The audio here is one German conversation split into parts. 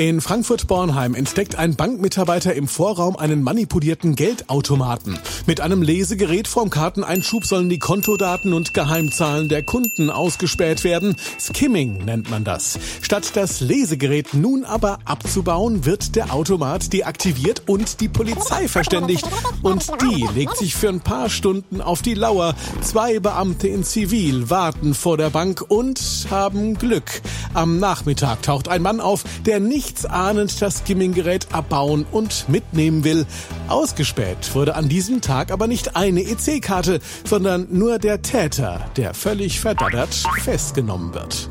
In Frankfurt-Bornheim entdeckt ein Bankmitarbeiter im Vorraum einen manipulierten Geldautomaten. Mit einem Lesegerät vorm Karteneinschub sollen die Kontodaten und Geheimzahlen der Kunden ausgespäht werden. Skimming nennt man das. Statt das Lesegerät nun aber abzubauen, wird der Automat deaktiviert und die Polizei verständigt. Und die legt sich für ein paar Stunden auf die Lauer. Zwei Beamte in Zivil warten vor der Bank und haben Glück. Am Nachmittag taucht ein Mann auf, der nicht nichtsahnend das Skimminggerät abbauen und mitnehmen will. Ausgespäht wurde an diesem Tag aber nicht eine EC-Karte, sondern nur der Täter, der völlig verdattert festgenommen wird.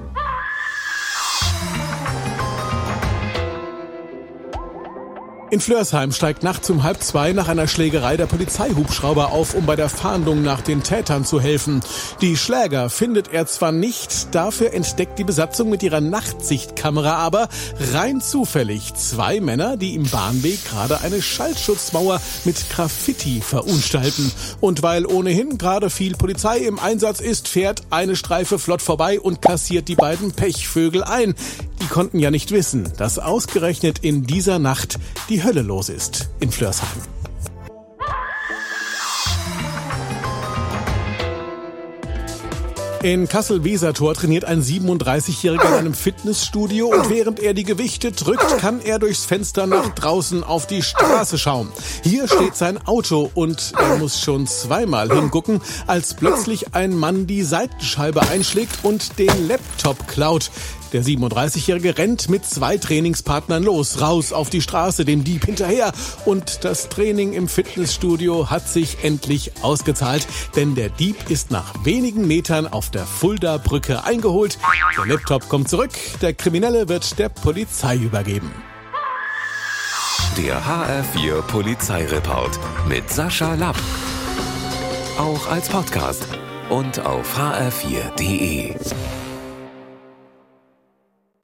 In Flörsheim steigt nachts um halb zwei nach einer Schlägerei der Polizeihubschrauber auf, um bei der Fahndung nach den Tätern zu helfen. Die Schläger findet er zwar nicht, dafür entdeckt die Besatzung mit ihrer Nachtsichtkamera aber rein zufällig zwei Männer, die im Bahnweg gerade eine Schallschutzmauer mit Graffiti verunstalten. Und weil ohnehin gerade viel Polizei im Einsatz ist, fährt eine Streife flott vorbei und kassiert die beiden Pechvögel ein. Die konnten ja nicht wissen, dass ausgerechnet in dieser Nacht die Hölle los ist in Flörsheim. In Kassel-Wesertor trainiert ein 37-Jähriger in einem Fitnessstudio und während er die Gewichte drückt, kann er durchs Fenster nach draußen auf die Straße schauen. Hier steht sein Auto und er muss schon zweimal hingucken, als plötzlich ein Mann die Seitenscheibe einschlägt und den Laptop klaut. Der 37-Jährige rennt mit zwei Trainingspartnern los, raus auf die Straße, dem Dieb hinterher. Und das Training im Fitnessstudio hat sich endlich ausgezahlt, denn der Dieb ist nach wenigen Metern auf der Fulda-Brücke eingeholt. Der Laptop kommt zurück, der Kriminelle wird der Polizei übergeben. Der HR4 Polizeireport mit Sascha Lapp. Auch als Podcast und auf hr4.de.